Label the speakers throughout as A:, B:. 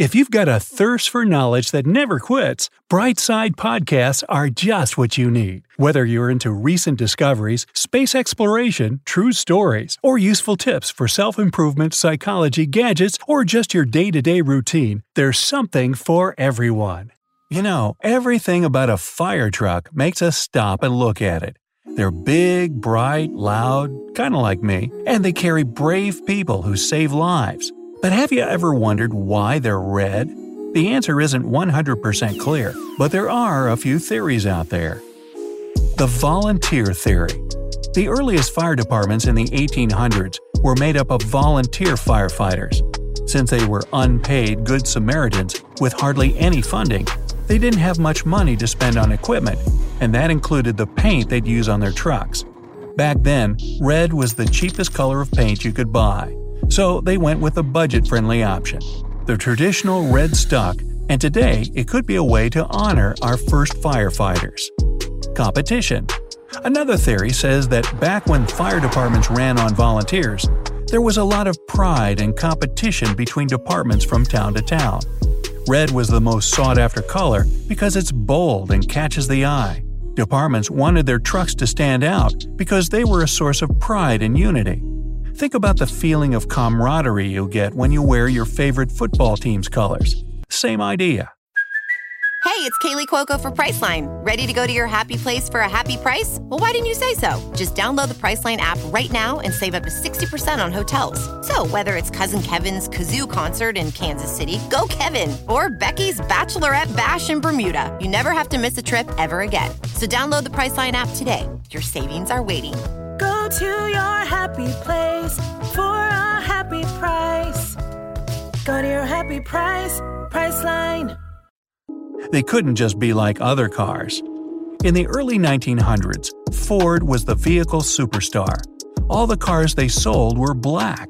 A: If you've got a thirst for knowledge that never quits, Brightside Podcasts are just what you need. Whether you're into recent discoveries, space exploration, true stories, or useful tips for self improvement, psychology, gadgets, or just your day to day routine, there's something for everyone. You know, everything about a fire truck makes us stop and look at it. They're big, bright, loud, kind of like me, and they carry brave people who save lives. But have you ever wondered why they're red? The answer isn't 100% clear, but there are a few theories out there. The volunteer theory. The earliest fire departments in the 1800s were made up of volunteer firefighters. Since they were unpaid Good Samaritans with hardly any funding, they didn't have much money to spend on equipment, and that included the paint they'd use on their trucks. Back then, red was the cheapest color of paint you could buy so they went with a budget friendly option. The traditional red stuck, and today it could be a way to honor our first firefighters. Competition. Another theory says that back when fire departments ran on volunteers, there was a lot of pride and competition between departments from town to town. Red was the most sought after color because it's bold and catches the eye. Departments wanted their trucks to stand out because they were a source of pride and unity. Think about the feeling of camaraderie you get when you wear your favorite football team's colors. Same idea.
B: Hey, it's Kaley Cuoco for Priceline. Ready to go to your happy place for a happy price? Well, why didn't you say so? Just download the Priceline app right now and save up to 60% on hotels. So, whether it's Cousin Kevin's Kazoo concert in Kansas City, go Kevin, or Becky's Bachelorette Bash in Bermuda, you never have to miss a trip ever again. So, download the Priceline app today. Your savings are waiting
C: to your happy place for a happy price. Go to your happy price, Priceline.
A: They couldn't just be like other cars. In the early 1900s, Ford was the vehicle superstar. All the cars they sold were black.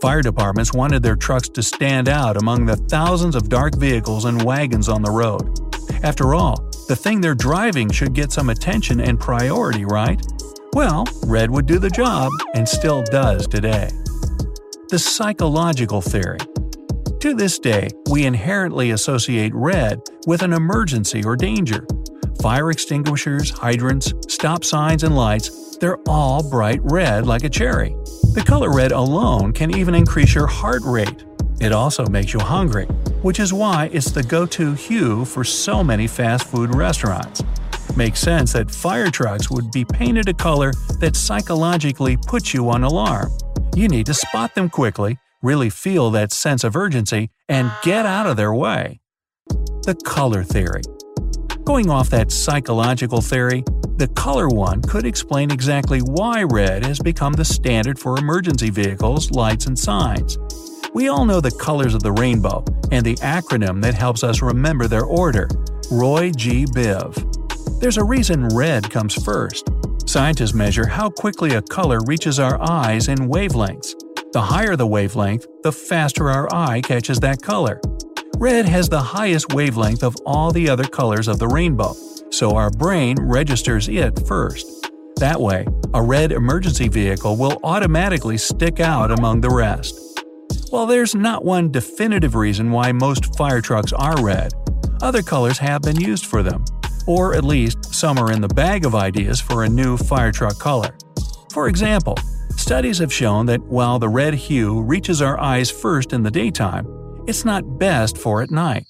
A: Fire departments wanted their trucks to stand out among the thousands of dark vehicles and wagons on the road. After all, the thing they're driving should get some attention and priority, right? Well, red would do the job, and still does today. The psychological theory. To this day, we inherently associate red with an emergency or danger. Fire extinguishers, hydrants, stop signs, and lights, they're all bright red like a cherry. The color red alone can even increase your heart rate. It also makes you hungry, which is why it's the go to hue for so many fast food restaurants makes sense that fire trucks would be painted a color that psychologically puts you on alarm. You need to spot them quickly, really feel that sense of urgency, and get out of their way. The color theory. Going off that psychological theory, the color one could explain exactly why red has become the standard for emergency vehicles, lights, and signs. We all know the colors of the rainbow and the acronym that helps us remember their order Roy G. Biv. There's a reason red comes first. Scientists measure how quickly a color reaches our eyes in wavelengths. The higher the wavelength, the faster our eye catches that color. Red has the highest wavelength of all the other colors of the rainbow, so our brain registers it first. That way, a red emergency vehicle will automatically stick out among the rest. While there's not one definitive reason why most fire trucks are red, other colors have been used for them or at least some are in the bag of ideas for a new fire truck color. For example, studies have shown that while the red hue reaches our eyes first in the daytime, it's not best for at night.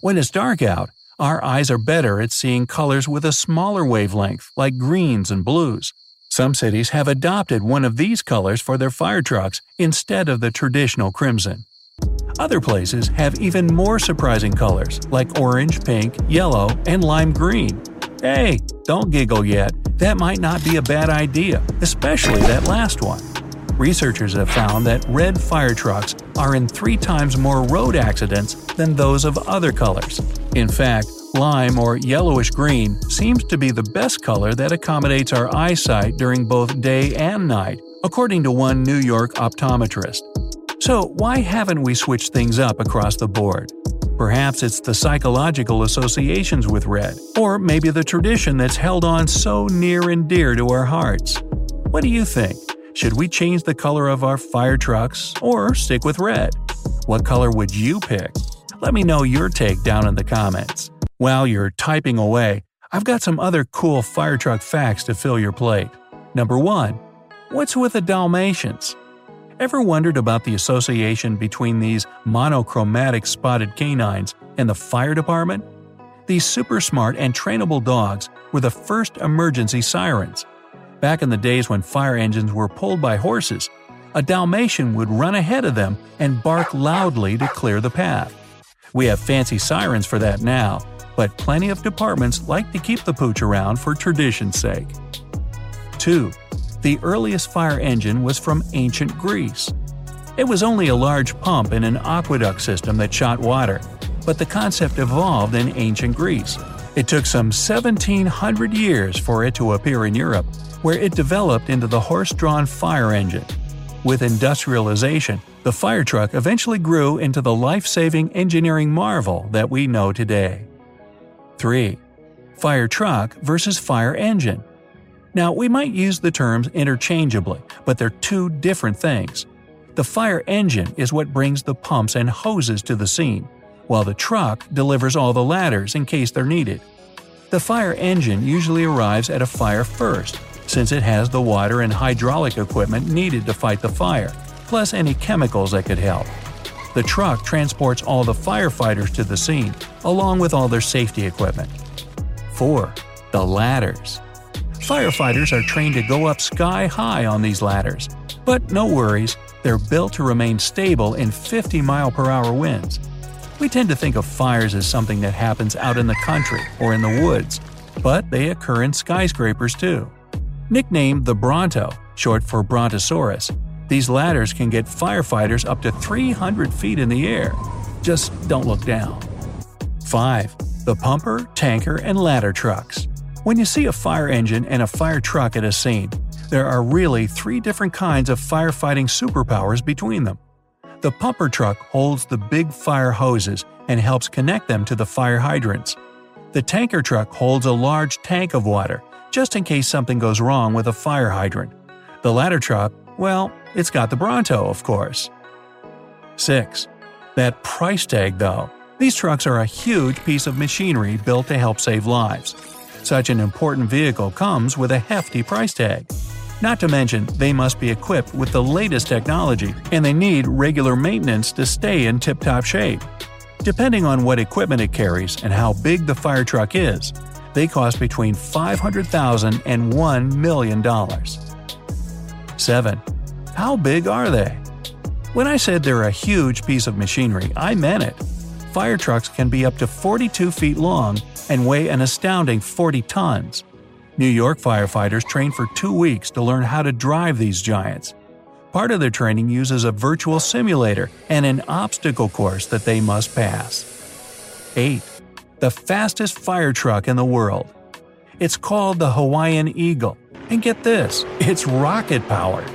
A: When it's dark out, our eyes are better at seeing colors with a smaller wavelength, like greens and blues. Some cities have adopted one of these colors for their fire trucks instead of the traditional crimson. Other places have even more surprising colors, like orange, pink, yellow, and lime green. Hey, don't giggle yet, that might not be a bad idea, especially that last one. Researchers have found that red fire trucks are in three times more road accidents than those of other colors. In fact, lime or yellowish green seems to be the best color that accommodates our eyesight during both day and night, according to one New York optometrist. So, why haven't we switched things up across the board? Perhaps it's the psychological associations with red, or maybe the tradition that's held on so near and dear to our hearts. What do you think? Should we change the color of our fire trucks or stick with red? What color would you pick? Let me know your take down in the comments. While you're typing away, I've got some other cool fire truck facts to fill your plate. Number 1. What's with the Dalmatians? Ever wondered about the association between these monochromatic spotted canines and the fire department? These super smart and trainable dogs were the first emergency sirens. Back in the days when fire engines were pulled by horses, a Dalmatian would run ahead of them and bark loudly to clear the path. We have fancy sirens for that now, but plenty of departments like to keep the pooch around for tradition's sake. 2. The earliest fire engine was from ancient Greece. It was only a large pump in an aqueduct system that shot water, but the concept evolved in ancient Greece. It took some 1700 years for it to appear in Europe, where it developed into the horse drawn fire engine. With industrialization, the fire truck eventually grew into the life saving engineering marvel that we know today. 3. Fire truck versus fire engine. Now, we might use the terms interchangeably, but they're two different things. The fire engine is what brings the pumps and hoses to the scene, while the truck delivers all the ladders in case they're needed. The fire engine usually arrives at a fire first, since it has the water and hydraulic equipment needed to fight the fire, plus any chemicals that could help. The truck transports all the firefighters to the scene, along with all their safety equipment. 4. The ladders. Firefighters are trained to go up sky high on these ladders. But no worries, they're built to remain stable in 50 mile per hour winds. We tend to think of fires as something that happens out in the country or in the woods, but they occur in skyscrapers too. Nicknamed the Bronto, short for Brontosaurus, these ladders can get firefighters up to 300 feet in the air. Just don't look down. 5. The pumper, tanker, and ladder trucks. When you see a fire engine and a fire truck at a scene, there are really three different kinds of firefighting superpowers between them. The pumper truck holds the big fire hoses and helps connect them to the fire hydrants. The tanker truck holds a large tank of water just in case something goes wrong with a fire hydrant. The ladder truck, well, it's got the Bronto, of course. 6. That price tag, though. These trucks are a huge piece of machinery built to help save lives. Such an important vehicle comes with a hefty price tag. Not to mention, they must be equipped with the latest technology, and they need regular maintenance to stay in tip top shape. Depending on what equipment it carries and how big the fire truck is, they cost between $500,000 and $1 million. 7. How big are they? When I said they're a huge piece of machinery, I meant it. Fire trucks can be up to 42 feet long and weigh an astounding 40 tons. New York firefighters train for two weeks to learn how to drive these giants. Part of their training uses a virtual simulator and an obstacle course that they must pass. 8 the fastest fire truck in the world. It's called the Hawaiian Eagle, and get this, it's rocket powered.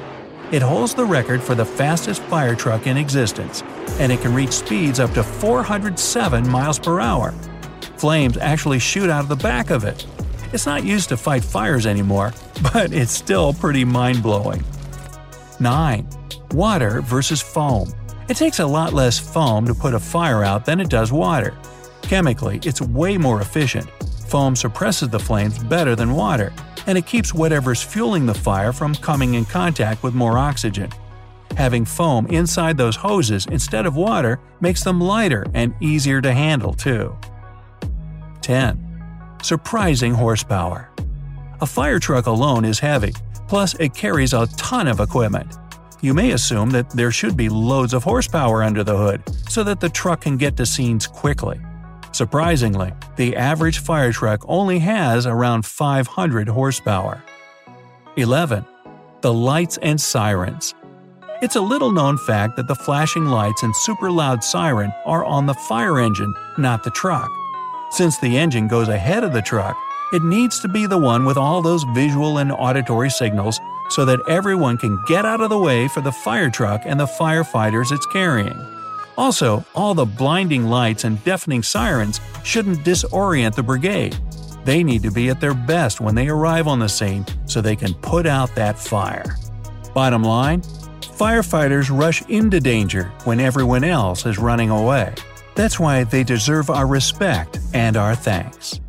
A: It holds the record for the fastest fire truck in existence, and it can reach speeds up to 407 miles per hour. Flames actually shoot out of the back of it. It's not used to fight fires anymore, but it's still pretty mind blowing. 9. Water versus foam. It takes a lot less foam to put a fire out than it does water. Chemically, it's way more efficient. Foam suppresses the flames better than water, and it keeps whatever's fueling the fire from coming in contact with more oxygen. Having foam inside those hoses instead of water makes them lighter and easier to handle, too. 10. Surprising horsepower. A fire truck alone is heavy, plus, it carries a ton of equipment. You may assume that there should be loads of horsepower under the hood so that the truck can get to scenes quickly. Surprisingly, the average fire truck only has around 500 horsepower. 11. The lights and sirens. It's a little known fact that the flashing lights and super loud siren are on the fire engine, not the truck. Since the engine goes ahead of the truck, it needs to be the one with all those visual and auditory signals so that everyone can get out of the way for the fire truck and the firefighters it's carrying. Also, all the blinding lights and deafening sirens shouldn't disorient the brigade. They need to be at their best when they arrive on the scene so they can put out that fire. Bottom line firefighters rush into danger when everyone else is running away. That's why they deserve our respect and our thanks.